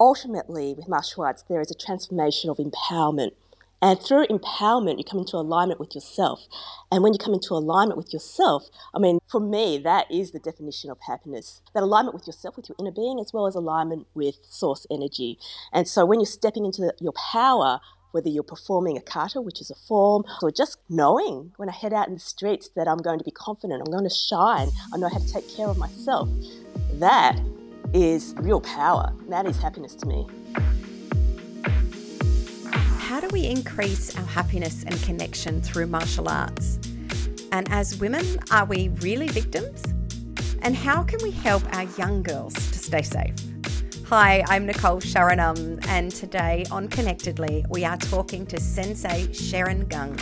ultimately, with martial arts, there is a transformation of empowerment. And through empowerment, you come into alignment with yourself. And when you come into alignment with yourself, I mean, for me, that is the definition of happiness. That alignment with yourself, with your inner being, as well as alignment with source energy. And so when you're stepping into the, your power, whether you're performing a kata, which is a form, or just knowing when I head out in the streets that I'm going to be confident, I'm going to shine, I know how to take care of myself. That is real power. That is happiness to me. How do we increase our happiness and connection through martial arts? And as women, are we really victims? And how can we help our young girls to stay safe? Hi, I'm Nicole Sharanam, and today on Connectedly, we are talking to Sensei Sheryn Gung.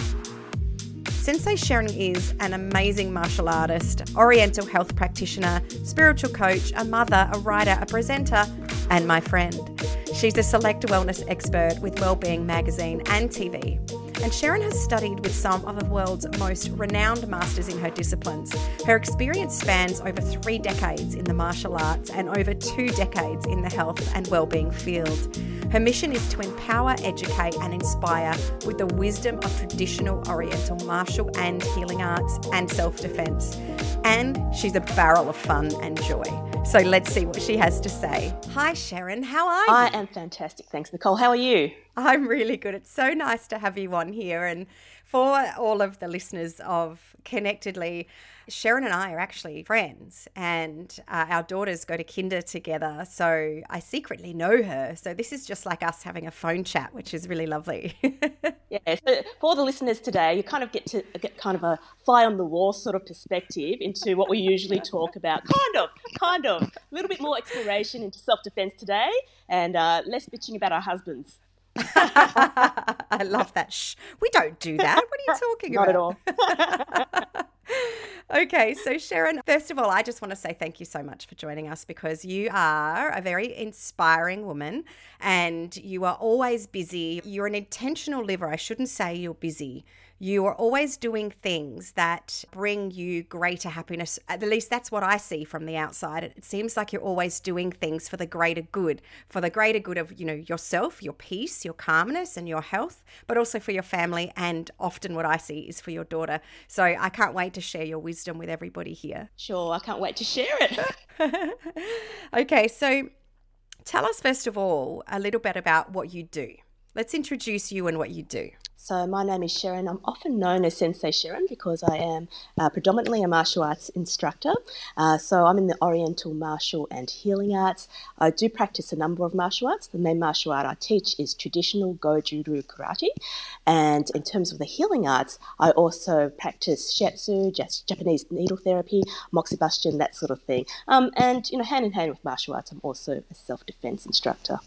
Sensei Sheryn is an amazing martial artist, oriental health practitioner, spiritual coach, a mother, a writer, a presenter, and my friend. She's a select wellness expert with Wellbeing Magazine and TV. And Sheryn has studied with some of the world's most renowned masters in her disciplines. Her experience spans over three decades in the martial arts and over two decades in the health and wellbeing field. Her mission is to empower, educate, and inspire with the wisdom of traditional Oriental martial and healing arts and self defense. And she's a barrel of fun and joy. So let's see what she has to say. Hi, Sheryn. How are you? I am fantastic. Thanks, Nicole. How are you? I'm really good. It's so nice to have you on here. And for all of the listeners of Connectedly, Sheryn and I are actually friends, and uh, our daughters go to kinder together. So I secretly know her. So this is just like us having a phone chat, which is really lovely. yeah. So for the listeners today, you kind of get to get kind of a fly on the wall sort of perspective into what we usually talk about. Kind of, kind of, a little bit more exploration into self defense today, and uh, less bitching about our husbands. I love that. Shh, we don't do that. What are you talking Not about? at all. okay, so Sheryn, first of all, I just want to say thank you so much for joining us because you are a very inspiring woman and you are always busy. You're an intentional liver. I shouldn't say you're busy. You are always doing things that bring you greater happiness. At least that's what I see from the outside. It seems like you're always doing things for the greater good, for the greater good of, you know, yourself, your peace, your calmness and your health, but also for your family and often what I see is for your daughter. So I can't wait to share your wisdom with everybody here. Sure, I can't wait to share it. okay, so tell us first of all a little bit about what you do. Let's introduce you and what you do. So, my name is Sheryn. I'm often known as Sensei Sheryn because I am uh, predominantly a martial arts instructor. Uh, so, I'm in the Oriental martial and healing arts. I do practice a number of martial arts. The main martial art I teach is traditional Goju-Ryu karate. And in terms of the healing arts, I also practice shiatsu, Japanese needle therapy, moxibustion, that sort of thing. Um, and, you know, hand in hand with martial arts, I'm also a self defense instructor.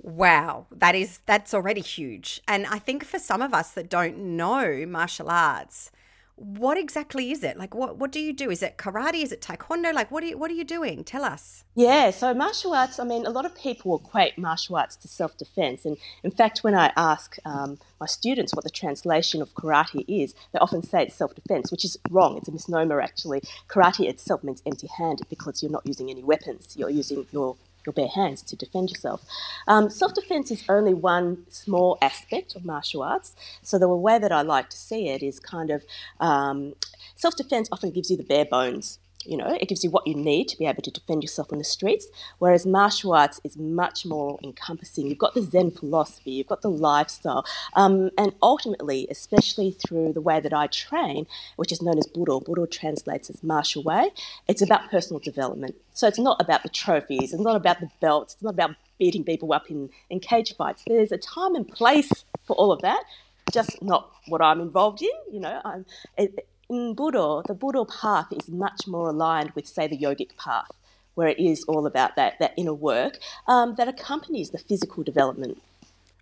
Wow, that is that's already huge. And I think for some of us that don't know martial arts, what exactly is it? Like what what do you do? Is it karate? Is it taekwondo? Like what are you, what are you doing? Tell us. Yeah, so martial arts, I mean, a lot of people equate martial arts to self defense. And in fact, when I ask um, my students what the translation of karate is, they often say it's self defense, which is wrong. It's a misnomer, actually. Karate itself means empty handed because you're not using any weapons, you're using your your bare hands to defend yourself. Um, Self defense is only one small aspect of martial arts. So, the way that I like to see it is kind of um, self defense often gives you the bare bones you know, it gives you what you need to be able to defend yourself on the streets. Whereas martial arts is much more encompassing. You've got the Zen philosophy, you've got the lifestyle, um, and ultimately, especially through the way that I train, which is known as Budo, Budo translates as martial way, it's about personal development. So it's not about the trophies, it's not about the belts, it's not about beating people up in, in cage fights. There's a time and place for all of that, just not what I'm involved in. You know, I'm, it, in Budo, the Budo path is much more aligned with, say, the yogic path, where it is all about that, that inner work um, that accompanies the physical development.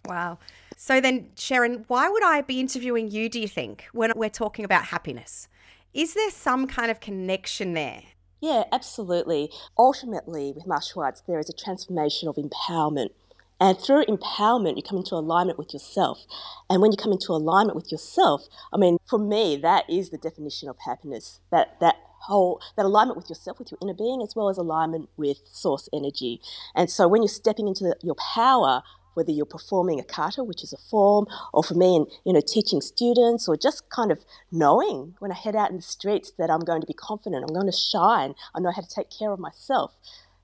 Wow. So then, Sheryn, why would I be interviewing you, do you think, when we're talking about happiness? Is there some kind of connection there? Yeah, absolutely. Ultimately, with martial arts, there is a transformation of empowerment. And through empowerment, you come into alignment with yourself. And when you come into alignment with yourself, I mean, for me, that is the definition of happiness. That that whole that alignment with yourself, with your inner being, as well as alignment with source energy. And so when you're stepping into your power, whether you're performing a kata, which is a form, or for me, in you know, teaching students, or just kind of knowing when I head out in the streets that I'm going to be confident, I'm going to shine, I know how to take care of myself.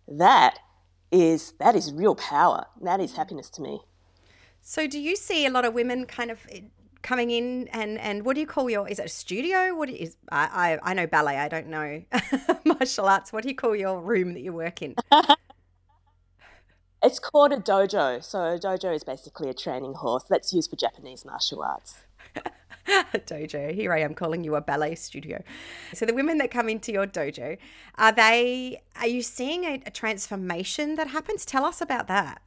That is that is real power. That is happiness to me. So, do you see a lot of women kind of eh, coming in and and what do you call your is it a studio? What is I, I i know ballet i don't know martial arts. What do you call your room that you work in? It's called a dojo. So a dojo is basically a training horse that's used for japanese martial arts dojo here i am calling you a ballet studio so the women that come into your dojo are they are you seeing a, a transformation that happens tell us about that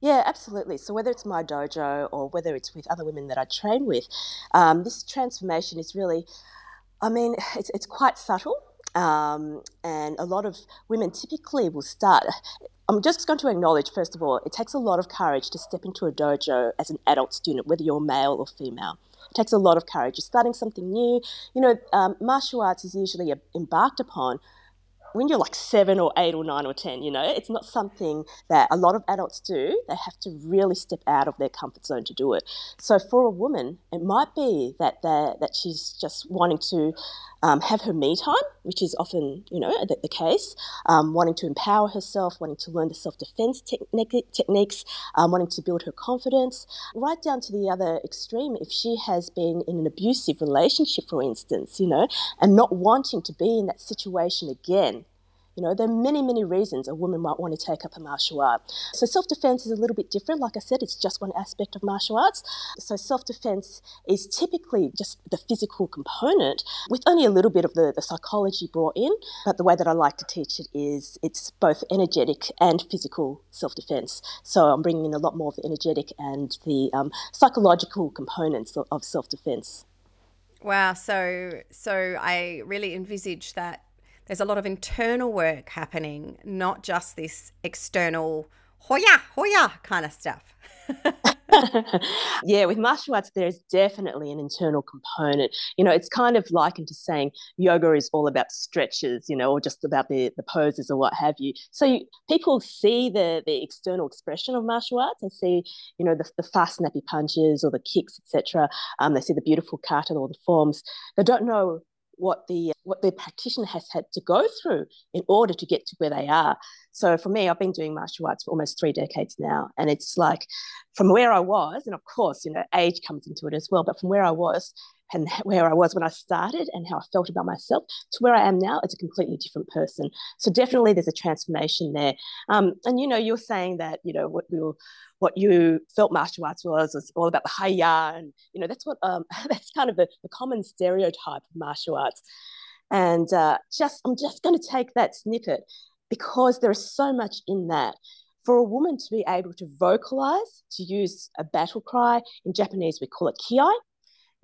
yeah, absolutely. So whether it's my dojo or whether it's with other women that I train with, um, this transformation is really, I mean, it's, it's quite subtle. Um, and a lot of women typically will start. I'm just going to acknowledge, first of all, it takes a lot of courage to step into a dojo as an adult student, whether you're male or female. Takes a lot of courage. You're starting something new. You know, um, martial arts is usually embarked upon when you're like seven or eight or nine or 10, you know, it's not something that a lot of adults do. They have to really step out of their comfort zone to do it. So for a woman, it might be that that she's just wanting to um, have her me time, which is often, you know, the, the case, um, wanting to empower herself, wanting to learn the self-defense technique, techniques, um, wanting to build her confidence, right down to the other extreme. If she has been in an abusive relationship, for instance, you know, and not wanting to be in that situation again, you know, there are many, many reasons a woman might want to take up a martial art. So self defense is a little bit different. Like I said, it's just one aspect of martial arts. So self defense is typically just the physical component with only a little bit of the, the psychology brought in. But the way that I like to teach it is it's both energetic and physical self defense. So I'm bringing in a lot more of the energetic and the um, psychological components of, of self defense. Wow, so so I really envisage that there's a lot of internal work happening, not just this external hoya hoya kind of stuff. yeah, with martial arts, there's definitely an internal component. You know, it's kind of likened to saying yoga is all about stretches, you know, or just about the, the poses or what have you. So you, people see the, the external expression of martial arts. They see, you know, the, the fast, snappy punches or the kicks, etc. Um, they see the beautiful kata or the forms. They don't know what the what the practitioner has had to go through in order to get to where they are. So for me, I've been doing martial arts for almost three decades now, and it's like from where I was, and of course, you know, age comes into it as well. But from where I was and where I was when I started and how I felt about myself to where I am now, it's a completely different person. So definitely there's a transformation there. Um, and you know, you're saying that, you know, what what you felt martial arts was was all about the hiya and you know that's what um, that's kind of the, the common stereotype of martial arts and uh, just i'm just going to take that snippet because there is so much in that for a woman to be able to vocalize to use a battle cry in japanese we call it kiai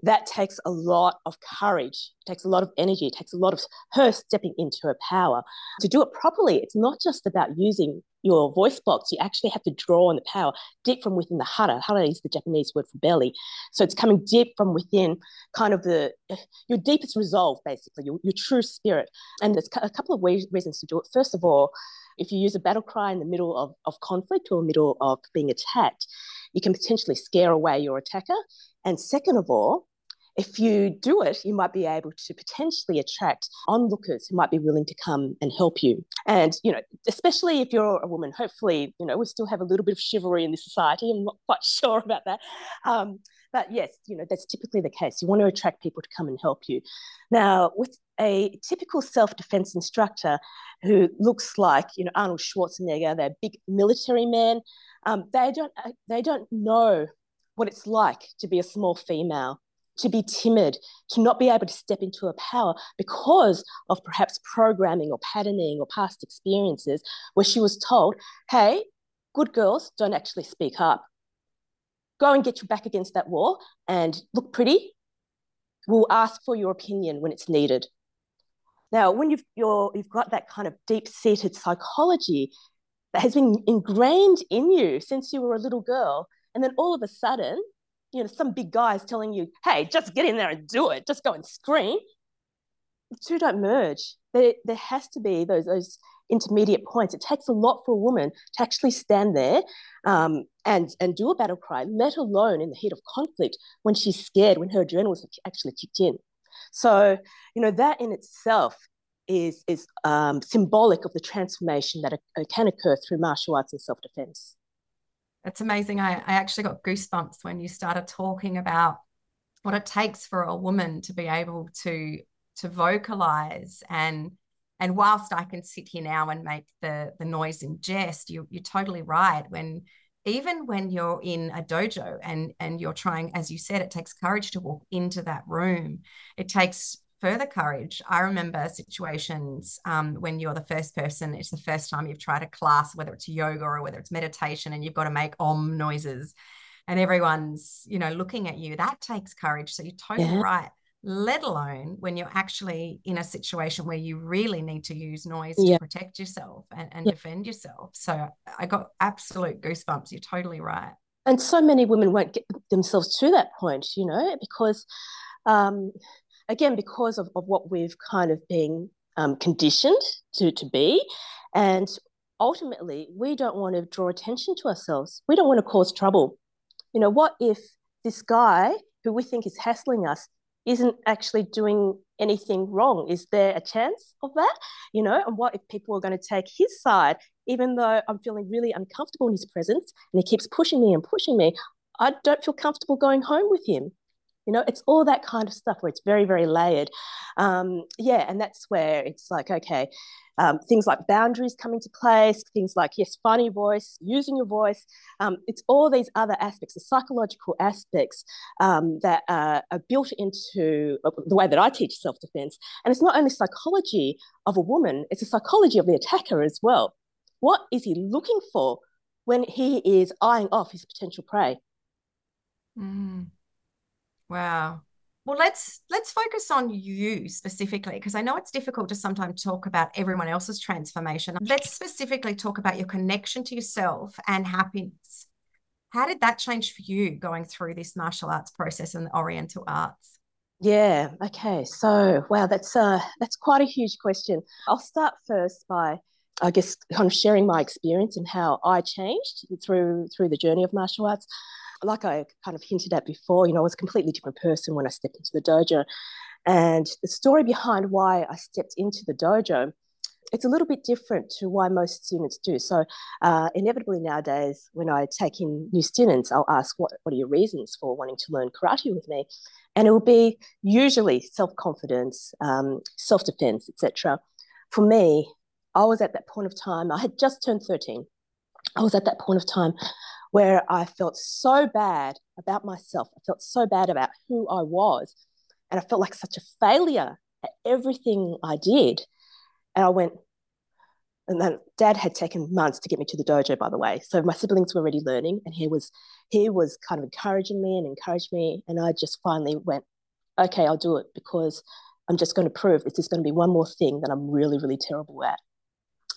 that takes a lot of courage, takes a lot of energy, takes a lot of her stepping into her power. To do it properly, it's not just about using your voice box, you actually have to draw on the power deep from within the hara. Hara is the Japanese word for belly. So it's coming deep from within, kind of the uh, your deepest resolve, basically, your, your true spirit. And there's a couple of reasons to do it. First of all, if you use a battle cry in the middle of, of conflict or middle of being attacked, you can potentially scare away your attacker. And second of all, if you do it, you might be able to potentially attract onlookers who might be willing to come and help you. And, you know, especially if you're a woman, hopefully, you know, we still have a little bit of chivalry in this society. I'm not quite sure about that. Um, but yes, you know, that's typically the case. You want to attract people to come and help you. Now, with a typical self-defense instructor who looks like, you know, Arnold Schwarzenegger, they're big military men, um, they don't they don't know what it's like to be a small female to be timid, to not be able to step into a power because of perhaps programming or patterning or past experiences where she was told, hey, good girls don't actually speak up. Go and get your back against that wall and look pretty. We'll ask for your opinion when it's needed. Now, when you've, you're, you've got that kind of deep seated psychology that has been ingrained in you since you were a little girl, and then all of a sudden you know, some big guy is telling you, hey, just get in there and do it, just go and scream, the two don't merge. There, there has to be those those intermediate points. It takes a lot for a woman to actually stand there um, and and do a battle cry, let alone in the heat of conflict when she's scared, when her adrenaline has actually kicked in. So you know that in itself is is um, symbolic of the transformation that can occur through martial arts and self defense. It's amazing. I, I actually got goosebumps when you started talking about what it takes for a woman to be able to to vocalize and and whilst I can sit here now and make the the noise in jest, you you're totally right. When even when you're in a dojo and and you're trying, as you said, it takes courage to walk into that room. It takes further courage. I remember situations um, when you're the first person, it's the first time you've tried a class, whether it's yoga or whether it's meditation, and you've got to make om noises and everyone's, you know, looking at you. That takes courage. So you're totally yeah. right. Let alone when you're actually in a situation where you really need to use noise yeah. to protect yourself and, and yeah. defend yourself. So I got absolute goosebumps. You're totally right. And so many women won't get themselves to that point, you know, because um, again, because of, of what we've kind of been um, conditioned to, to be. And ultimately, we don't want to draw attention to ourselves. We don't want to cause trouble. You know, what if this guy who we think is hassling us isn't actually doing anything wrong? Is there a chance of that? You know, and what if people are going to take his side, even though I'm feeling really uncomfortable in his presence and he keeps pushing me and pushing me? I don't feel comfortable going home with him. You know, it's all that kind of stuff where it's very, very layered. Um, yeah, and that's where it's like, okay, um, things like boundaries come into place, things like, yes, finding your voice, using your voice. Um, it's all these other aspects, the psychological aspects um, that uh, are built into uh, the way that I teach self defense. And it's not only psychology of a woman, it's a psychology of the attacker as well. What is he looking for when he is eyeing off his potential prey? Mm. Wow. Well, let's let's focus on you specifically because I know it's difficult to sometimes talk about everyone else's transformation. Let's specifically talk about your connection to yourself and happiness. How did that change for you going through this martial arts process and the Oriental arts? Yeah. Okay. So, wow, that's uh that's quite a huge question. I'll start first by I guess kind of sharing my experience and how I changed through through the journey of martial arts like I kind of hinted at before, you know, I was a completely different person when I stepped into the dojo. And the story behind why I stepped into the dojo, it's a little bit different to why most students do. So, uh, inevitably nowadays, when I take in new students, I'll ask, what, what are your reasons for wanting to learn karate with me? And it will be usually self confidence, um, self defense, etc. For me, I was at that point of time, I had just turned 13. I was at that point of time where I felt so bad about myself. I felt so bad about who I was. And I felt like such a failure at everything I did. And I went, and then dad had taken months to get me to the dojo, by the way. So my siblings were already learning, and he was he was kind of encouraging me and encouraged me. And I just finally went, okay, I'll do it because I'm just going to prove this is going to be one more thing that I'm really, really terrible at.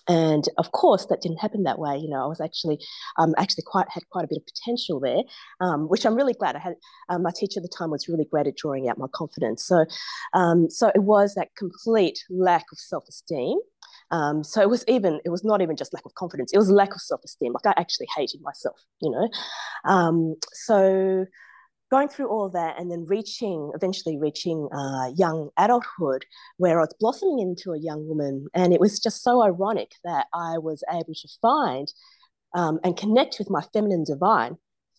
And of course, that didn't happen that way. You know, I was actually um, actually quite had quite a bit of potential there, um, which I'm really glad. I had um, my teacher at the time was really great at drawing out my confidence. So, um, so it was that complete lack of self esteem. Um, so it was even it was not even just lack of confidence; it was lack of self esteem. Like I actually hated myself. You know, um, so going through all that and then reaching, eventually reaching uh, young adulthood, where I was blossoming into a young woman. And it was just so ironic that I was able to find um, and connect with my feminine divine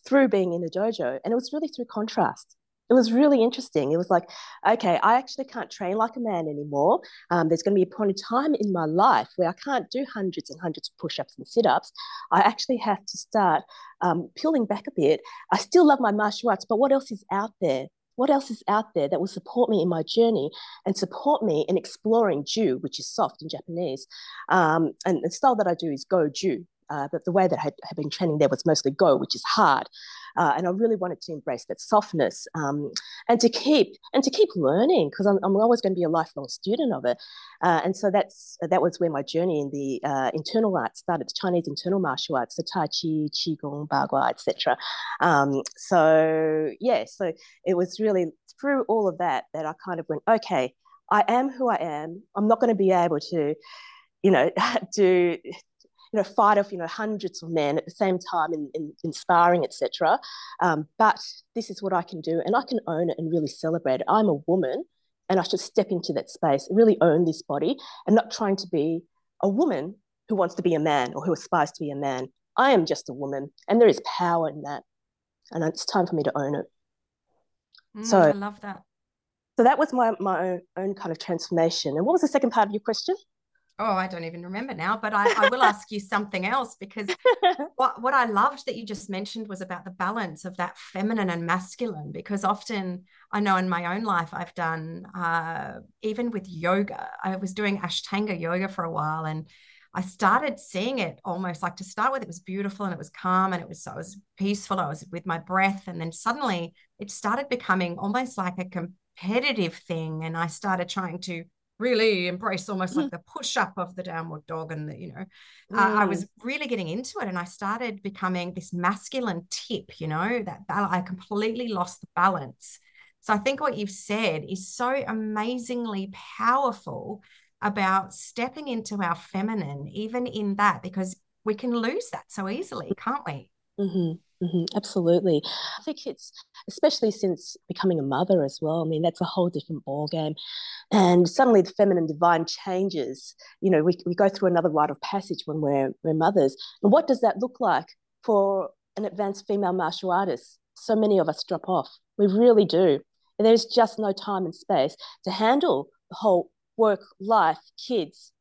through being in the dojo. And it was really through contrast it was really interesting. It was like, okay, I actually can't train like a man anymore. Um, there's going to be a point in time in my life where I can't do hundreds and hundreds of push ups and sit ups. I actually have to start um, peeling back a bit. I still love my martial arts, but what else is out there? What else is out there that will support me in my journey and support me in exploring Ju, which is soft in Japanese? Um, and the style that I do is Go Ju, uh, but the way that I had been training there was mostly Go, which is hard. Uh, and I really wanted to embrace that softness um, and to keep and to keep learning because I'm, I'm, always going to be a lifelong student of it. Uh, and so that's that was where my journey in the uh, internal arts started, the Chinese internal martial arts, the Tai Chi, Qigong, Bagua, etc. Um, so yeah, so it was really through all of that that I kind of went, okay, I am who I am. I'm not going to be able to, you know, do you know, fight off, you know, hundreds of men at the same time in, in, in sparring, etc. Um, but this is what I can do, and I can own it and really celebrate it. I'm a woman, and I should step into that space, really own this body, and not trying to be a woman who wants to be a man or who aspires to be a man. I am just a woman, and there is power in that, and it's time for me to own it. Mm, so I love that. So that was my my own, own kind of transformation. And what was the second part of your question? Oh, I don't even remember now, but I, I will ask you something else because what, what I loved that you just mentioned was about the balance of that feminine and masculine. Because often I know in my own life, I've done, uh, even with yoga, I was doing Ashtanga yoga for a while and I started seeing it almost like to start with, it was beautiful and it was calm and it was, I was peaceful. I was with my breath. And then suddenly it started becoming almost like a competitive thing. And I started trying to really embrace almost like mm. the push up of the downward dog and the you know mm. uh, i was mm. really getting into it and i started becoming this masculine tip you know that i completely lost the balance so i think what you've said is so amazingly powerful about stepping into our feminine even in that because we can lose that so easily can't we mm-hmm. Mm-hmm, absolutely. I think it's especially since becoming a mother as well. I mean, that's a whole different ball game. And suddenly the feminine divine changes. You know, we, we go through another rite of passage when we're, we're mothers. And what does that look like for an advanced female martial artist? So many of us drop off. We really do. And there's just no time and space to handle the whole work, life, kids,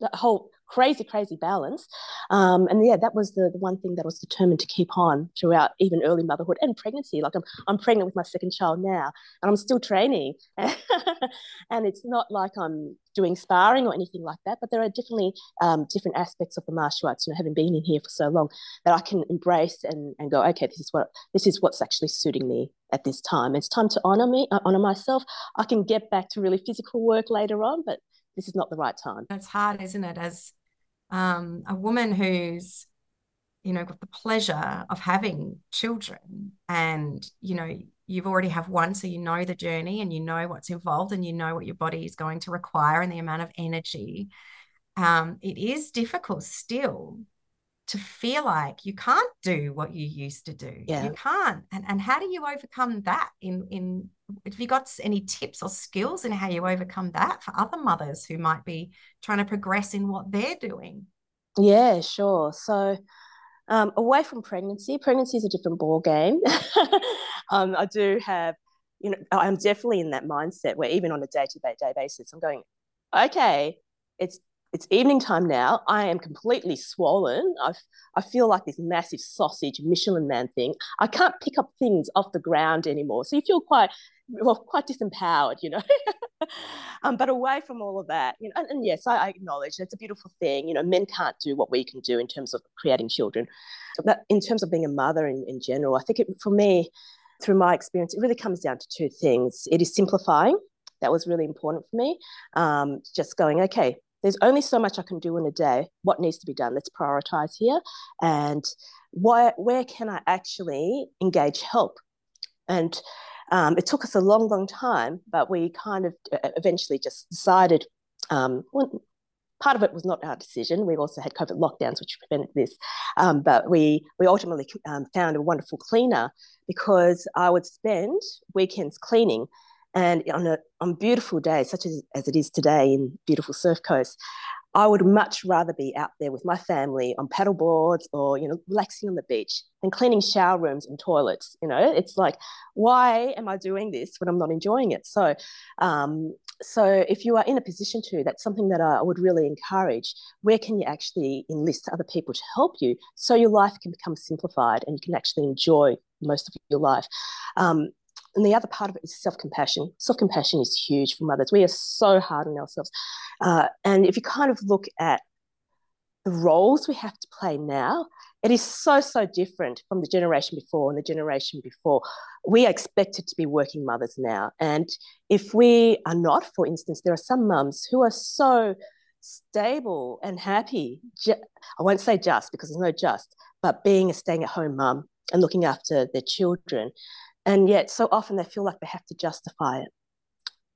the whole crazy, crazy balance. Um, and yeah, that was the, the one thing that I was determined to keep on throughout even early motherhood and pregnancy. Like I'm, I'm pregnant with my second child now and I'm still training. and it's not like I'm doing sparring or anything like that, but there are definitely um, different aspects of the martial arts, you know, having been in here for so long that I can embrace and, and go, okay, this is what, this is what's actually suiting me at this time. It's time to honor me, uh, honor myself. I can get back to really physical work later on, but this is not the right time. It's hard, isn't it? As um, a woman who's you know got the pleasure of having children. And you know you've already have one so you know the journey and you know what's involved and you know what your body is going to require and the amount of energy. Um, it is difficult still to feel like you can't do what you used to do yeah. you can't and, and how do you overcome that in in have you got any tips or skills in how you overcome that for other mothers who might be trying to progress in what they're doing? Yeah, sure. So, um, away from pregnancy, pregnancy is a different ball game. um, I do have, you know, I'm definitely in that mindset where even on a day to day basis, I'm going, okay, it's it's evening time now. I am completely swollen. I I feel like this massive sausage Michelin man thing. I can't pick up things off the ground anymore. So you feel quite well, quite disempowered, you know. um, but away from all of that, you know, and, and yes, I, I acknowledge it's a beautiful thing. You know, men can't do what we can do in terms of creating children. But in terms of being a mother in, in general, I think it, for me, through my experience, it really comes down to two things. It is simplifying. That was really important for me. Um, just going, okay, there's only so much I can do in a day. What needs to be done? Let's prioritize here. And why, where can I actually engage help? And um, it took us a long, long time, but we kind of eventually just decided. Um, well, part of it was not our decision. We also had COVID lockdowns, which prevented this. Um, but we we ultimately um, found a wonderful cleaner because I would spend weekends cleaning and on a on beautiful days, such as, as it is today in beautiful surf coast, I would much rather be out there with my family on paddle boards or, you know, relaxing on the beach than cleaning shower rooms and toilets. You know, it's like, why am I doing this when I'm not enjoying it? So, um, so if you are in a position to, that's something that I would really encourage. Where can you actually enlist other people to help you so your life can become simplified and you can actually enjoy most of your life? Um, and the other part of it is self compassion. Self compassion is huge for mothers. We are so hard on ourselves. Uh, and if you kind of look at the roles we have to play now, it is so, so different from the generation before and the generation before. We are expected to be working mothers now. And if we are not, for instance, there are some mums who are so stable and happy. I won't say just because there's no just, but being a staying at home mum and looking after their children and yet so often they feel like they have to justify it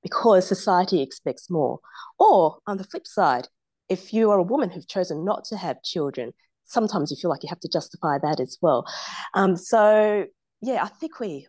because society expects more. Or on the flip side, if you are a woman who've chosen not to have children, sometimes you feel like you have to justify that as well. Um, so yeah, I think we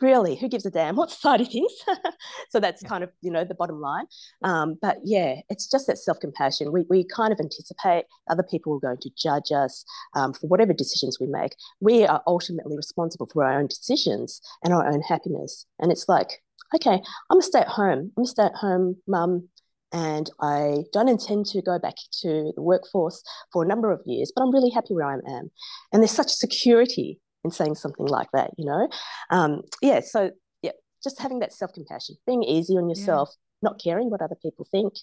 really? Who gives a damn what society thinks so that's kind of you know the bottom line. Um, but yeah it's just that self-compassion. We, we kind of anticipate other people are going to judge us um, for whatever decisions we make. We are ultimately responsible for our own decisions and our own happiness. And it's like okay i'm a stay at home i'm a stay at home mum and I don't intend to go back to the workforce for a number of years, but I'm really happy where I am. And there's such security in saying something like that, you know? Um, yeah, so yeah, just having that self compassion, being easy on yourself, yeah. not caring what other people think.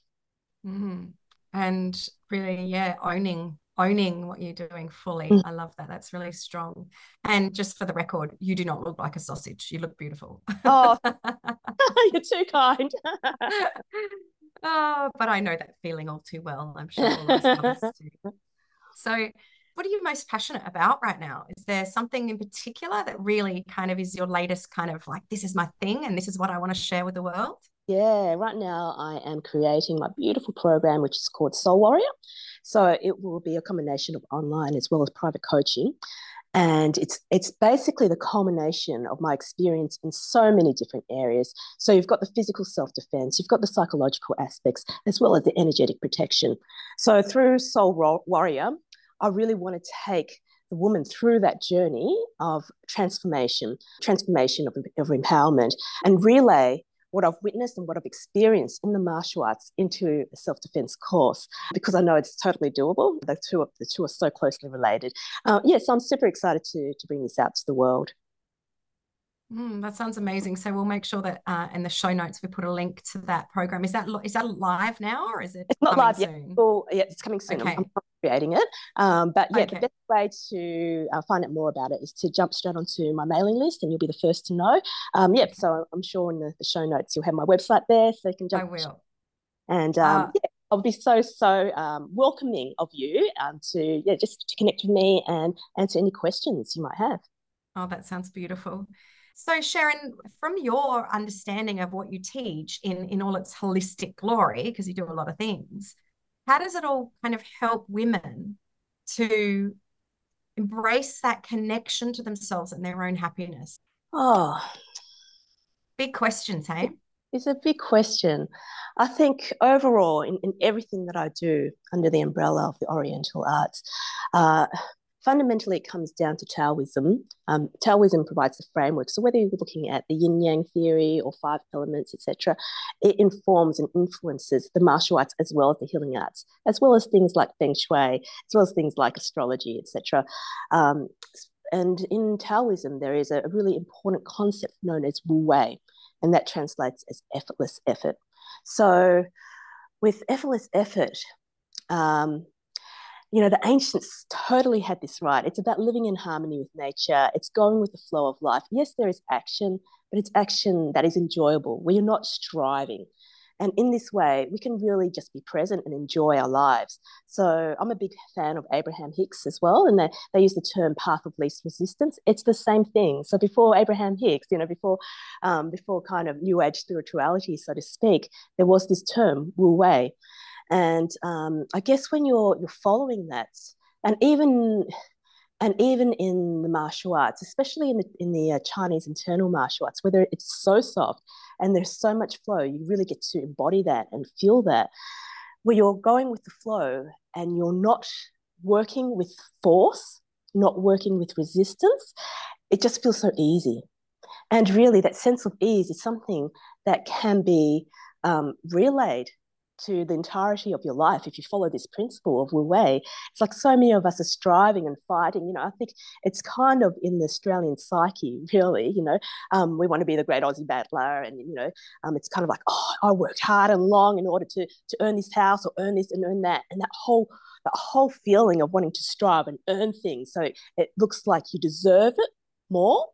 Mm-hmm. And really, yeah, owning owning what you're doing fully. Mm. I love that. That's really strong. And just for the record, you do not look like a sausage. You look beautiful. Oh, you're too kind. oh, but I know that feeling all too well. I'm sure all of us do. So, what are you most passionate about right now? Is there something in particular that really kind of is your latest kind of like, this is my thing and this is what I want to share with the world? Yeah, right now I am creating my beautiful program, which is called Soul Warrior. So it will be a combination of online as well as private coaching and it's it's basically the culmination of my experience in so many different areas so you've got the physical self-defense you've got the psychological aspects as well as the energetic protection so through soul warrior i really want to take the woman through that journey of transformation transformation of, of empowerment and relay what I've witnessed and what I've experienced in the martial arts into a self-defense course because I know it's totally doable. The two are, the two are so closely related. Uh, yes, yeah, so I'm super excited to to bring this out to the world. Mm, that sounds amazing. So we'll make sure that uh, in the show notes we put a link to that program. Is that is that live now or is it? It's not live soon? yet. Well, yeah, it's coming soon. Okay. I'm creating it. Um, but yeah, okay. the best way to uh, find out more about it is to jump straight onto my mailing list, and you'll be the first to know. Um, yeah, so I'm sure in the, the, show notes you'll have my website there, so you can jump. I will. And um, uh, yeah, I'll be so so um, welcoming of you um, to yeah just to connect with me and answer any questions you might have. Oh, that sounds beautiful. So, Sheryn, from your understanding of what you teach in, in all its holistic glory, because you do a lot of things, how does it all kind of help women to embrace that connection to themselves and their own happiness? Oh, big questions, hey? It's a big question. I think overall, in, in everything that I do under the umbrella of the Oriental arts, uh, fundamentally it comes down to Taoism. Um, Taoism provides the framework. So whether you're looking at the yin yang theory or five elements, etc., it informs and influences the martial arts as well as the healing arts, as well as things like feng shui, as well as things like astrology, etc. Um, and in Taoism, there is a, really important concept known as Wu Wei, and that translates as effortless effort. So, with effortless effort, um, you know, the ancients totally had this right. It's about living in harmony with nature. It's going with the flow of life. Yes, there is action, but it's action that is enjoyable, where you're not striving. And in this way, we can really just be present and enjoy our lives. So I'm a big fan of Abraham Hicks as well. And they, they use the term path of least resistance. It's the same thing. So before Abraham Hicks, you know, before um, before kind of new age spirituality, so to speak, there was this term, Wu Wei. And um, I guess when you're you're following that, and even and even in the martial arts, especially in the in the uh, Chinese internal martial arts, whether it's so soft and there's so much flow, you really get to embody that and feel that, where you're going with the flow and you're not working with force, not working with resistance. It just feels so easy, and really, that sense of ease is something that can be um, relayed to the entirety of your life if you follow this principle of Wu Wei. It's like so many of us are striving and fighting. You know, I think it's kind of in the Australian psyche, really. You know, um, we want to be the great Aussie battler, and you know, um, it's kind of like, oh, I worked hard and long in order to to earn this house or earn this and earn that, and that whole that whole feeling of wanting to strive and earn things. So it looks like you deserve it more.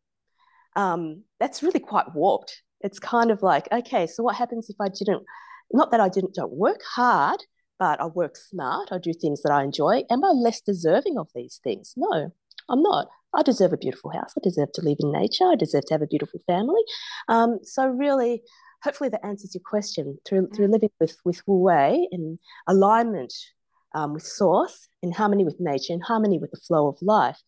Um, that's really quite warped. It's kind of like, okay, so what happens if I didn't not that I didn't don't work hard, but I work smart. I do things that I enjoy. Am I less deserving of these things? No, I'm not. I deserve a beautiful house. I deserve to live in nature. I deserve to have a beautiful family. Um, so really, hopefully that answers your question through through mm. living with with Wu Wei in alignment um, with source, in harmony with nature, in harmony with the flow of life.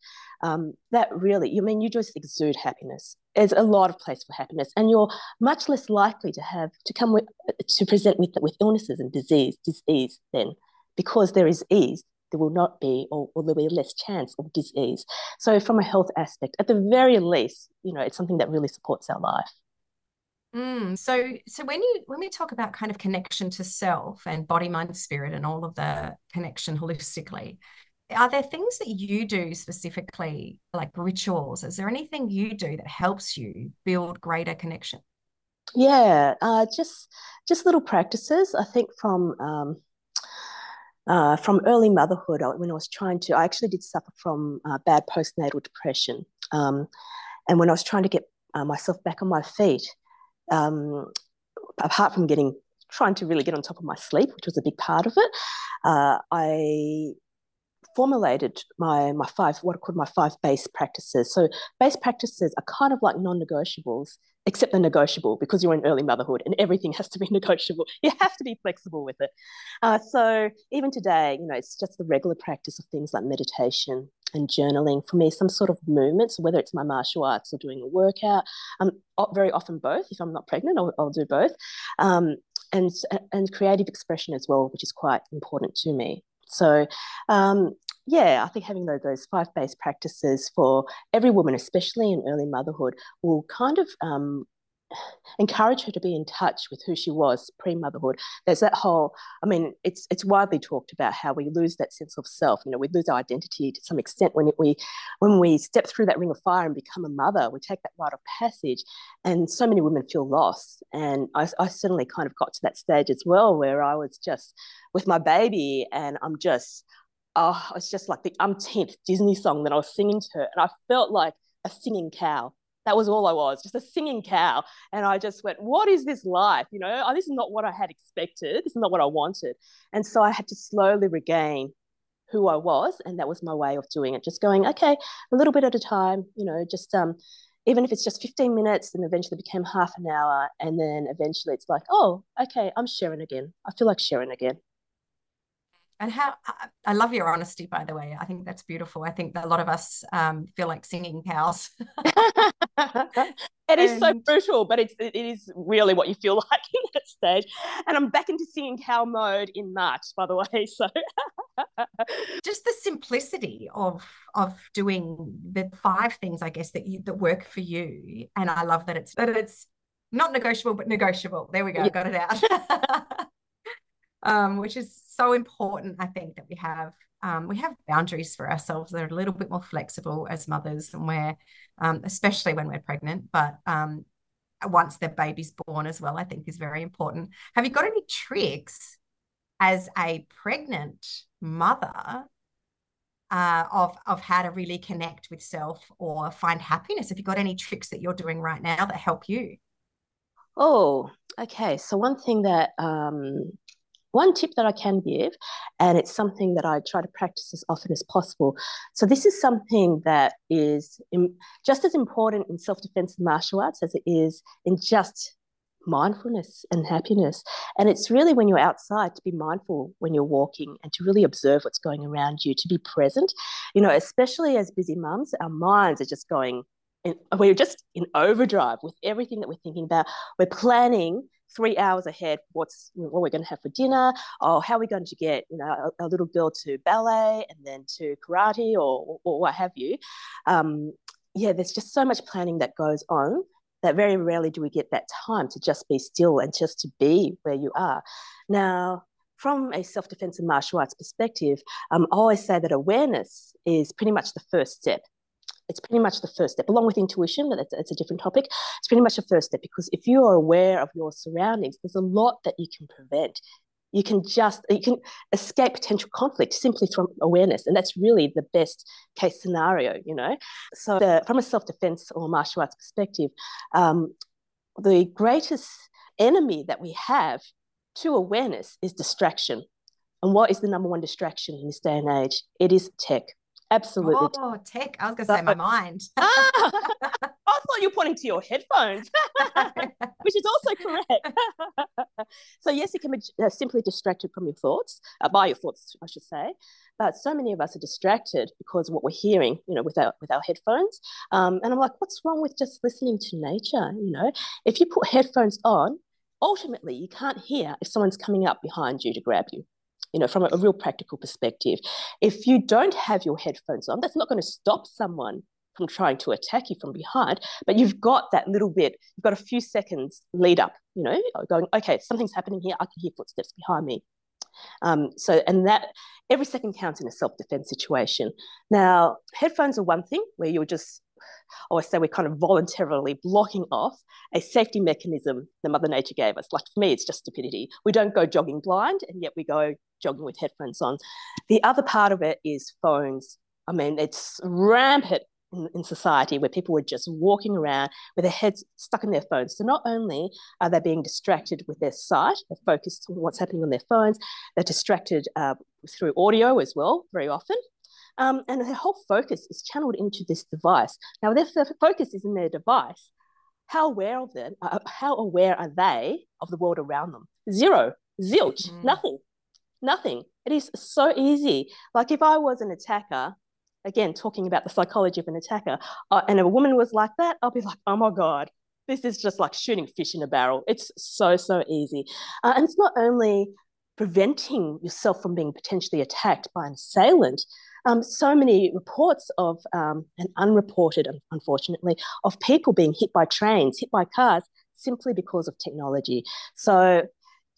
Um, that really, you I mean you just exude happiness. There's a lot of place for happiness, and you're much less likely to have to come with to present with with illnesses and disease disease then because there is ease there will not be or, or there'll be less chance of disease. So from a health aspect, at the very least, you know, it's something that really supports our life. Mm, so so when you when we talk about kind of connection to self and body mind spirit and all of the connection holistically are there things that you do specifically like rituals is there anything you do that helps you build greater connection yeah uh, just just little practices i think from um, uh, from early motherhood, when I was trying to, I actually did suffer from uh, bad postnatal depression. Um, and when I was trying to get uh, myself back on my feet, um, apart from getting, trying to really get on top of my sleep, which was a big part of it, uh, I formulated my my five what are called my five base practices. So base practices are kind of like non-negotiables, except they're negotiable because you're in early motherhood and everything has to be negotiable. You have to be flexible with it. Uh, so even today, you know, it's just the regular practice of things like meditation and journaling. For me, some sort of movement, so whether it's my martial arts or doing a workout, um, very often both. If I'm not pregnant, I'll, I'll do both. Um, and and creative expression as well, which is quite important to me. So, um, yeah, I think having those, those five base practices for every woman, especially in early motherhood, will kind of um, encourage her to be in touch with who she was pre-motherhood. There's that whole i mean it's it's widely talked about how we lose that sense of self you know we lose our identity to some extent when it, we when we step through that ring of fire and become a mother we take that rite of passage and so many women feel lost. And I, I certainly kind of got to that stage as well where i was just with my baby and i'm just oh it's just like the umpteenth disney song that i was singing to her and i felt like a singing cow that was all I was, just a singing cow. And I just went, what is this life? You know, oh, this is not what I had expected. This is not what I wanted. And so I had to slowly regain who I was. And that was my way of doing it. Just going, okay, a little bit at a time, you know, just um, even if it's just 15 minutes and eventually became half an hour. And then eventually it's like, oh, okay, I'm sharing again. I feel like sharing again and how I love your honesty, by the way. I think that's beautiful. I think that a lot of us um, feel like singing cows. it is and... so brutal, but it's it is really what you feel like in that stage. And I'm back into singing cow mode in March, by the way. So just the simplicity of of doing the five things, I guess that you that work for you. And I love that it's that it's not negotiable, but negotiable. There we go. Yeah. Got it out. Um, which is so important. I think that we have um, we have boundaries for ourselves that are a little bit more flexible as mothers, and we're um, especially when we're pregnant, but um, once the baby's born as well, I think is very important. Have you got any tricks as a pregnant mother uh, of of how to really connect with self or find happiness? Have you got any tricks that you're doing right now that help you? Oh, okay. So one thing that um, one tip that I can give, and it's something that I try to practice as often as possible. So, this is something that is just as important in self defense and martial arts as it is in just mindfulness and happiness. And it's really when you're outside to be mindful when you're walking and to really observe what's going around you, to be present. You know, especially as busy mums, our minds are just going. In, we're just in overdrive with everything that we're thinking about. We're planning three hours ahead what's what we're going to have for dinner or how are we going to get you know a, a little girl to ballet and then to karate or, or what have you. Um, yeah there's just so much planning that goes on that very rarely do we get that time to just be still and just to be where you are. Now from a self-defense and martial arts perspective um, i always say that awareness is pretty much the first step it's pretty much the first step, along with intuition, but it's, a different topic. It's pretty much the first step because if you are aware of your surroundings, there's a lot that you can prevent. You can just you can escape potential conflict simply from awareness, and that's really the best case scenario, you know. So, the, from a self defense or martial arts perspective, um, the greatest enemy that we have to awareness is distraction. And what is the number one distraction in this day and age? It is tech Absolutely. Oh, tech. I was going to say my mind. ah, I thought you were pointing to your headphones, which is also correct. so, yes, you can be uh, simply distracted from your thoughts, uh, by your thoughts, I should say. But so many of us are distracted because of what we're hearing, you know, with our, with our headphones. Um, and I'm like, what's wrong with just listening to nature? You know, if you put headphones on, ultimately you can't hear if someone's coming up behind you to grab you you know, from a, real practical perspective. If you don't have your headphones on, that's not going to stop someone from trying to attack you from behind, but you've got that little bit, you've got a few seconds lead up, you know, going, okay, something's happening here, I can hear footsteps behind me. Um, so, and that every second counts in a self defense situation. Now, headphones are one thing where you're just or say we're kind of voluntarily blocking off a safety mechanism that Mother Nature gave us. Like for me, it's just stupidity. We don't go jogging blind, and yet we go jogging with headphones on. The other part of it is phones. I mean, it's rampant in, in, society where people were just walking around with their heads stuck in their phones. So not only are they being distracted with their sight, they're focused on what's happening on their phones, they're distracted uh, through audio as well, very often. Um, and their whole focus is channeled into this device. Now, if their focus is in their device, how aware of them? Uh, how aware are they of the world around them? Zero, zilch, mm. nothing, nothing. It is so easy. Like if I was an attacker, again talking about the psychology of an attacker, uh, and a woman was like that, I'll be like, oh my god, this is just like shooting fish in a barrel. It's so so easy, uh, and it's not only preventing yourself from being potentially attacked by an assailant, um, so many reports of, um, and unreported, unfortunately, of people being hit by trains, hit by cars, simply because of technology. So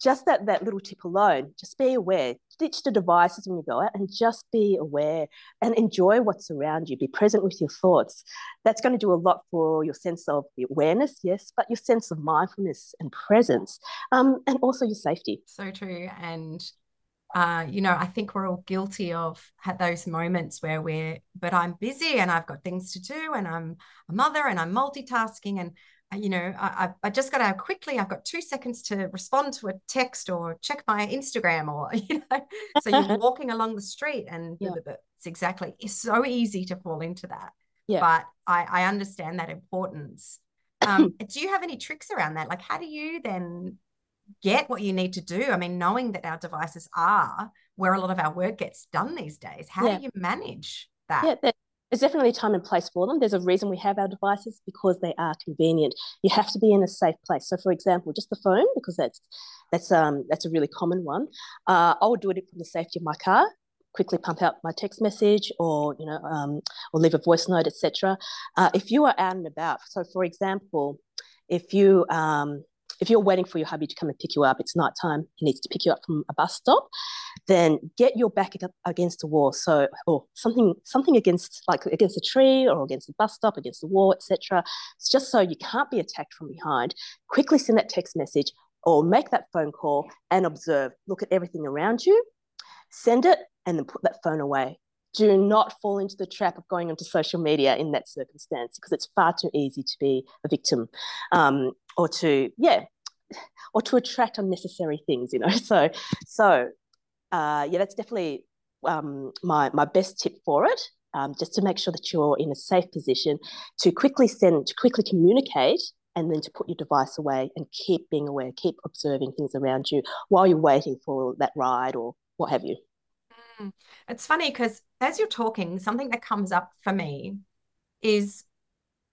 just that that little tip alone, just be aware. Ditch the devices when you go out and just be aware and enjoy what's around you. Be present with your thoughts. That's going to do a lot for your sense of awareness, yes, but your sense of mindfulness and presence, um, and also your safety. So true. And uh, you know, I think we're all guilty of had those moments where we're, but I'm busy and I've got things to do and I'm a mother and I'm multitasking and uh, you know, I, I just got out quickly. I've got two seconds to respond to a text or check my Instagram or, you know, so you're walking along the street and yeah. it's exactly, it's so easy to fall into that. Yeah. But I, I understand that importance. Um, do you have any tricks around that? Like, how do you then get what you need to do? I mean, knowing that our devices are where a lot of our work gets done these days, how yeah. do you manage that? Yeah, there's definitely time and place for them. There's a reason we have our devices because they are convenient. You have to be in a safe place. So, for example, just the phone because that's that's um that's a really common one. Uh, I would do it from the safety of my car. Quickly pump out my text message, or you know, um, or leave a voice note, etc. Uh, if you are out and about, so for example, if you um, if you're waiting for your hubby to come and pick you up, it's night time, he needs to pick you up from a bus stop, then get your back against the wall. So, or something, something against, like against a tree or against the bus stop, against the wall, etc. It's just so you can't be attacked from behind. Quickly send that text message or make that phone call and observe. Look at everything around you, send it, and then put that phone away. Do not fall into the trap of going onto social media in that circumstance because it's far too easy to be a victim. Um, or to yeah or to attract unnecessary things you know so so uh, yeah that's definitely um, my my best tip for it um, just to make sure that you're in a safe position to quickly send to quickly communicate and then to put your device away and keep being aware keep observing things around you while you're waiting for that ride or what have you mm. it's funny because as you're talking something that comes up for me is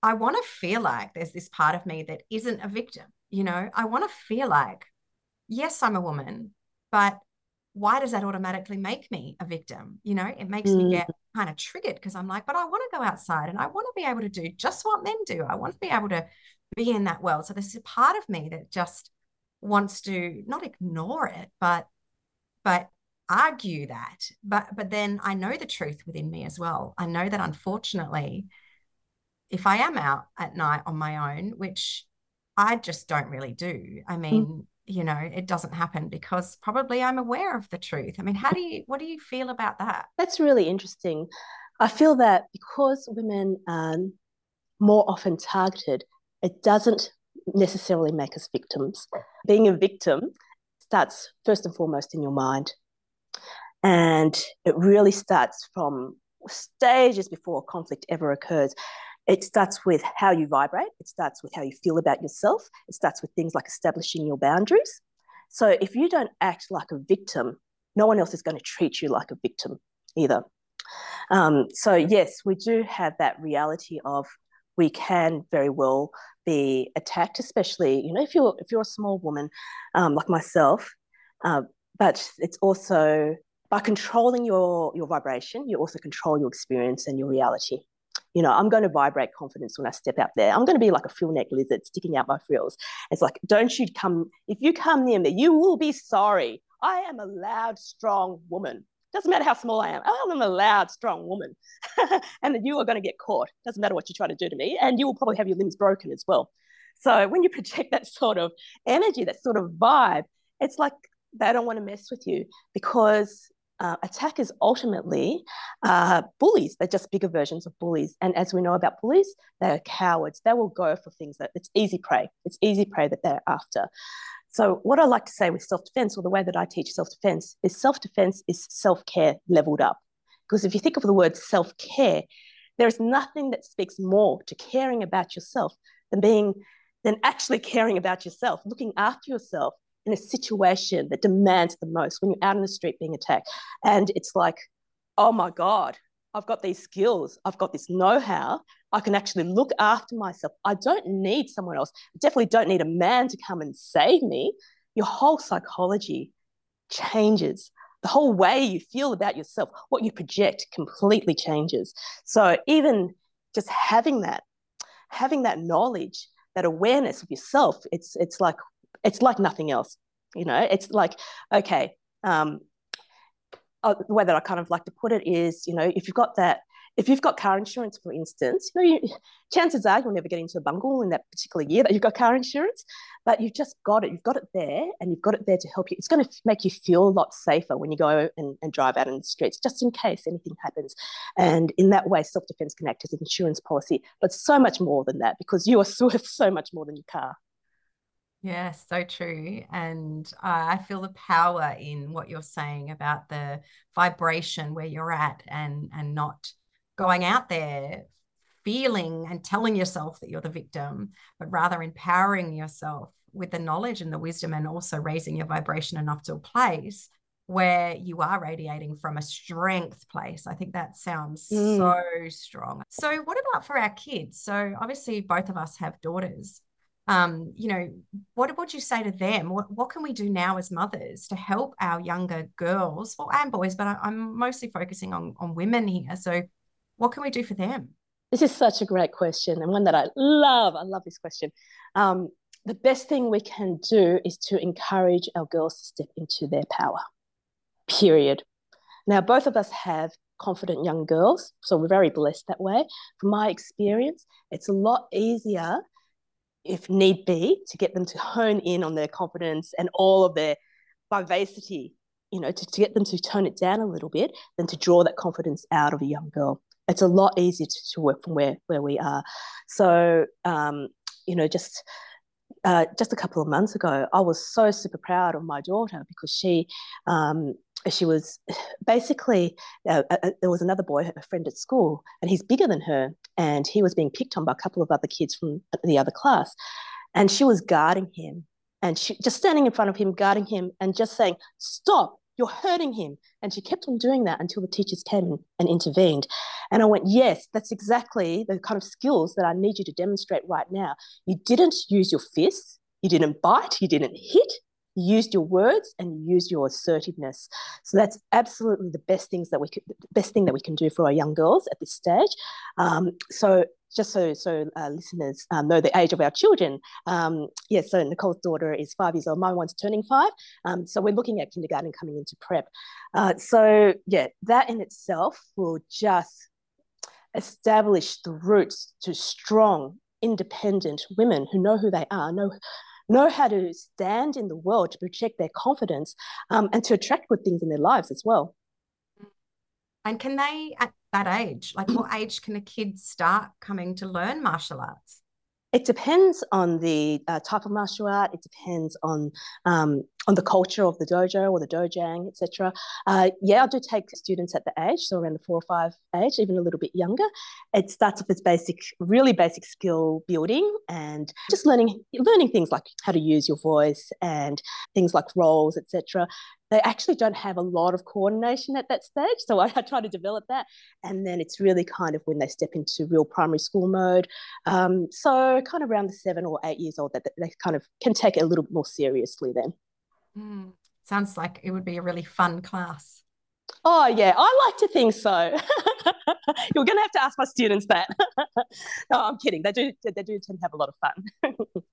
I want to feel like there's this part of me that isn't a victim. You know, I want to feel like, yes, I'm a woman, but why does that automatically make me a victim? You know, it makes mm. me get kind of triggered because I'm like, but I want to go outside and I want to be able to do just what men do. I want to be able to be in that world. So there's a part of me that just wants to not ignore it, but but argue that. But but then I know the truth within me as well. I know that unfortunately if I am out at night on my own, which I just don't really do. I mm. mean, mm. you know, it doesn't happen because probably I'm aware of the truth. I mean, how do you, what do you feel about that? That's really interesting. I feel that because women are more often targeted, it doesn't necessarily make us victims. Being a victim starts first and foremost in your mind. And it really starts from stages before a conflict ever occurs. It starts with how you vibrate, it starts with how you feel about yourself, it starts with things like establishing your boundaries. So if you don't act like a victim, no one else is going to treat you like a victim either. Um, so, yes, we do have that reality of we can very well be attacked, especially you know if you're if you're a small woman um, like myself. Uh, but it's also by controlling your your vibration, you also control your experience and your reality. You know, I'm going to vibrate confidence when I step out there. I'm going to be like a frill neck lizard sticking out my frills. It's like, don't you come, if you come near me, you will be sorry. I am a loud, strong woman. Doesn't matter how small I am. I am a loud, strong woman. and you are going to get caught. Doesn't matter what you try to do to me. And you will probably have your limbs broken as well. So when you project that sort of energy, that sort of vibe, it's like they don't want to mess with you because uh, attackers ultimately are bullies. They're just bigger versions of bullies. And as we know about bullies, they're cowards. They will go for things that it's easy prey. It's easy prey that they're after. So, what I like to say with self defense, or the way that I teach self defense, is self defense is self care leveled up. Because if you think of the word self care, there is nothing that speaks more to caring about yourself than being, than actually caring about yourself, looking after yourself in a situation that demands the most when you're out in the street being attacked. And it's like, oh my God, I've got these skills, I've got this know how, I can actually look after myself. I don't need someone else. I definitely don't need a man to come and save me. Your whole psychology changes. The whole way you feel about yourself, what you project completely changes. So even just having that, having that knowledge, that awareness of yourself, it's it's like it's like nothing else. You know, it's like, okay, um, uh, the way that I kind of like to put it is, you know, if you've got that, if you've got car insurance, for instance, you know, you, chances are you'll never get into a bungle in that particular year that you've got car insurance, but you've just got it. You've got it there, and you've got it there to help you. It's going to make you feel a lot safer when you go and, and drive out in the streets, just in case anything happens. And in that way, self defense can act as an insurance policy, but so much more than that because you are worth so much more than your car. Yeah, so true. And uh, I feel the power in what you're saying about the vibration where you're at and and not going out there feeling and telling yourself that you're the victim, but rather empowering yourself with the knowledge and the wisdom and also raising your vibration enough to a place where you are radiating from a strength place. I think that sounds mm. so strong. So, what about for our kids? So, obviously, both of us have daughters um, you know, what would you say to them? What, what can we do now as mothers to help our younger girls, well, and boys, but I, I'm mostly focusing on, on women here. So, what can we do for them? This is such a great question and one that I love. I love this question. Um, the best thing we can do is to encourage our girls to step into their power, period. Now, both of us have confident young girls, so we're very blessed that way. From my experience, it's a lot easier if need be, to get them to hone in on their confidence and all of their vivacity, you know, to, to get them to tone it down a little bit than to draw that confidence out of a young girl. It's a lot easier to, to work from where, where we are. So, um, you know, just uh, just a couple of months ago, I was so super proud of my daughter because she um, she was basically uh, uh, uh, there was another boy, a friend at school, and he's bigger than her, and he was being picked on by a couple of other kids from the other class, and she was guarding him, and she just standing in front of him, guarding him, and just saying, "Stop! You're hurting him." And she kept on doing that until the teachers came and intervened. And I went, "Yes, that's exactly the kind of skills that I need you to demonstrate right now. You didn't use your fists." You didn't bite, you didn't hit, used your words and used your assertiveness. So that's absolutely the best things that we could, best thing that we can do for our young girls at this stage. Um, so just so so uh, listeners um, know the age of our children. Um, yeah, so Nicole's daughter is five years old. My one's turning five. Um, so we're looking at kindergarten coming into prep. Uh, so yeah, that in itself will just establish the roots to strong, independent women who know who they are, know know how to stand in the world to project their confidence um, and to attract good things in their lives as well. And can they, at that age, like what age can a kid start coming to learn martial arts? It depends on the uh, type of martial art. It depends on um, on the culture of the dojo or the dojang, etc. Uh, yeah, I do take students at the age, so around the four or five age, even a little bit younger. It starts off as basic, really basic skill building and just learning learning things like how to use your voice and things like rolls, etc. They actually don't have a lot of coordination at that stage, so I, I, try to develop that. And then it's really kind of when they step into real primary school mode. Um, so kind of around the seven or eight years old that they kind of can take it a little bit more seriously then. Mm, sounds like it would be a really fun class. Oh yeah, I like to think so. You're going to have to ask my students that. no, I'm kidding. They do. They do tend to have a lot of fun.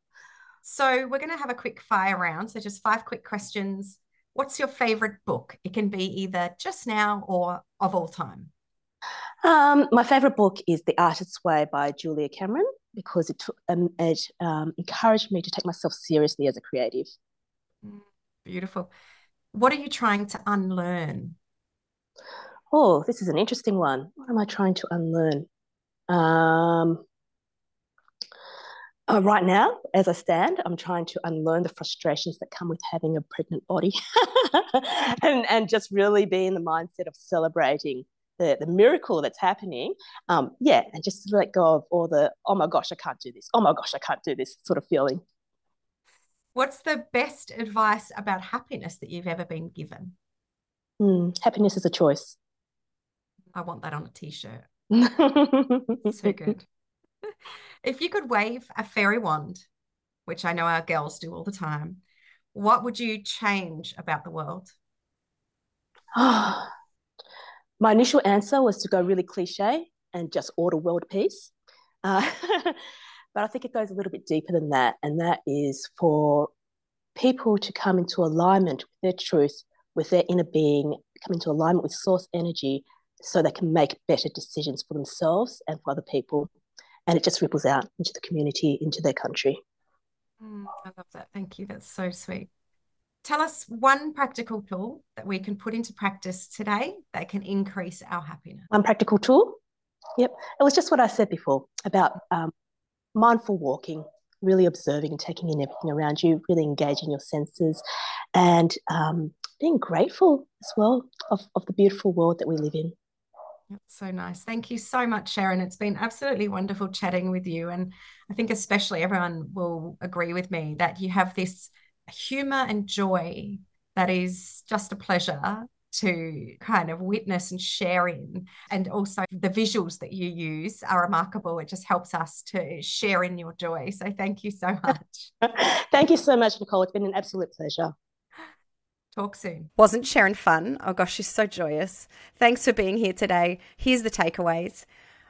so we're going to have a quick fire round. So just five quick questions. What's your favorite book? It can be either just now or of all time. Um, my favorite book is The Artist's Way by Julia Cameron because it, um, it um, encouraged me to take myself seriously as a creative. Mm. Beautiful. What are you trying to unlearn? Oh, this is an interesting one. What am I trying to unlearn? Um, uh, right now, as I stand, I'm trying to unlearn the frustrations that come with having a pregnant body and, and just really be in the mindset of celebrating the, the miracle that's happening. Um, yeah, and just let go of all the, oh my gosh, I can't do this. Oh my gosh, I can't do this sort of feeling. What's the best advice about happiness that you've ever been given? Mm, happiness is a choice. I want that on a t shirt. so good. If you could wave a fairy wand, which I know our girls do all the time, what would you change about the world? My initial answer was to go really cliche and just order world peace. Uh, But I think it goes a little bit deeper than that. And that is for people to come into alignment with their truth, with their inner being, come into alignment with source energy so they can make better decisions for themselves and for other people. And it just ripples out into the community, into their country. Mm, I love that. Thank you. That's so sweet. Tell us one practical tool that we can put into practice today that can increase our happiness. One practical tool? Yep. It was just what I said before about um, mindful walking, really observing and taking in everything around you, really engaging your senses, and um, being grateful as well of, of the beautiful world that we live in. That's so nice. Thank you so much, Sheryn. It's been absolutely wonderful chatting with you. And I think, especially, everyone will agree with me that you have this humor and joy that is just a pleasure to kind of witness and share in. And also the visuals that you use are remarkable. It just helps us to share in your joy. So thank you so much. thank you so much, Nicole. It's been an absolute pleasure. Talk soon. Wasn't Sheryn fun? Oh gosh, she's so joyous. Thanks for being here today. Here's the takeaways.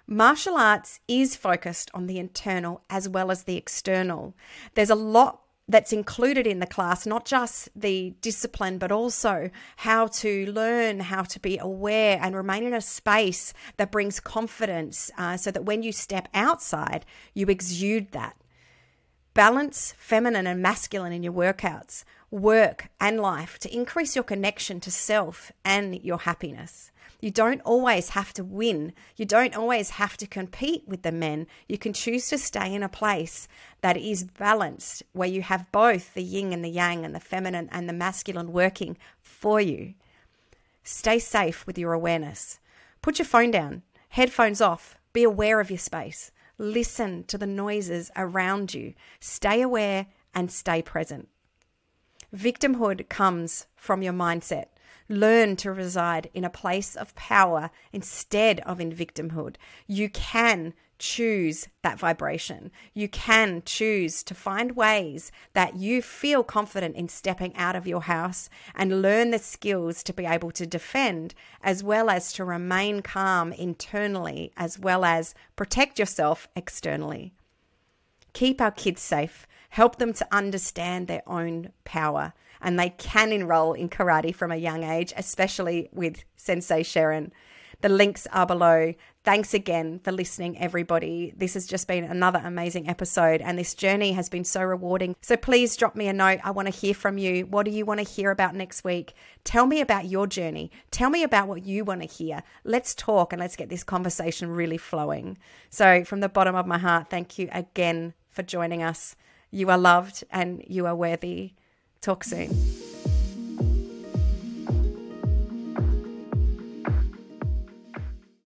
Martial arts is focused on the internal as well as the external. There's a lot that's included in the class, not just the discipline, but also how to learn how to be aware and remain in a space that brings confidence uh, so that when you step outside, you exude that. Balance feminine and masculine in your workouts, work, and life to increase your connection to self and your happiness. You don't always have to win. You don't always have to compete with the men. You can choose to stay in a place that is balanced, where you have both the yin and the yang and the feminine and the masculine working for you. Stay safe with your awareness. Put your phone down, headphones off, be aware of your space. Listen to the noises around you. Stay aware and stay present. Victimhood comes from your mindset. Learn to reside in a place of power instead of in victimhood. You can choose that vibration. You can choose to find ways that you feel confident in stepping out of your house and learn the skills to be able to defend as well as to remain calm internally as well as protect yourself externally. Keep our kids safe. Help them to understand their own power and they can enroll in karate from a young age, especially with Sensei Sheryn. The links are below. Thanks again for listening, everybody. This has just been another amazing episode, and this journey has been so rewarding. So please drop me a note. I want to hear from you. What do you want to hear about next week? Tell me about your journey. Tell me about what you want to hear. Let's talk and let's get this conversation really flowing. So, from the bottom of my heart, thank you again for joining us. You are loved and you are worthy. Talk soon.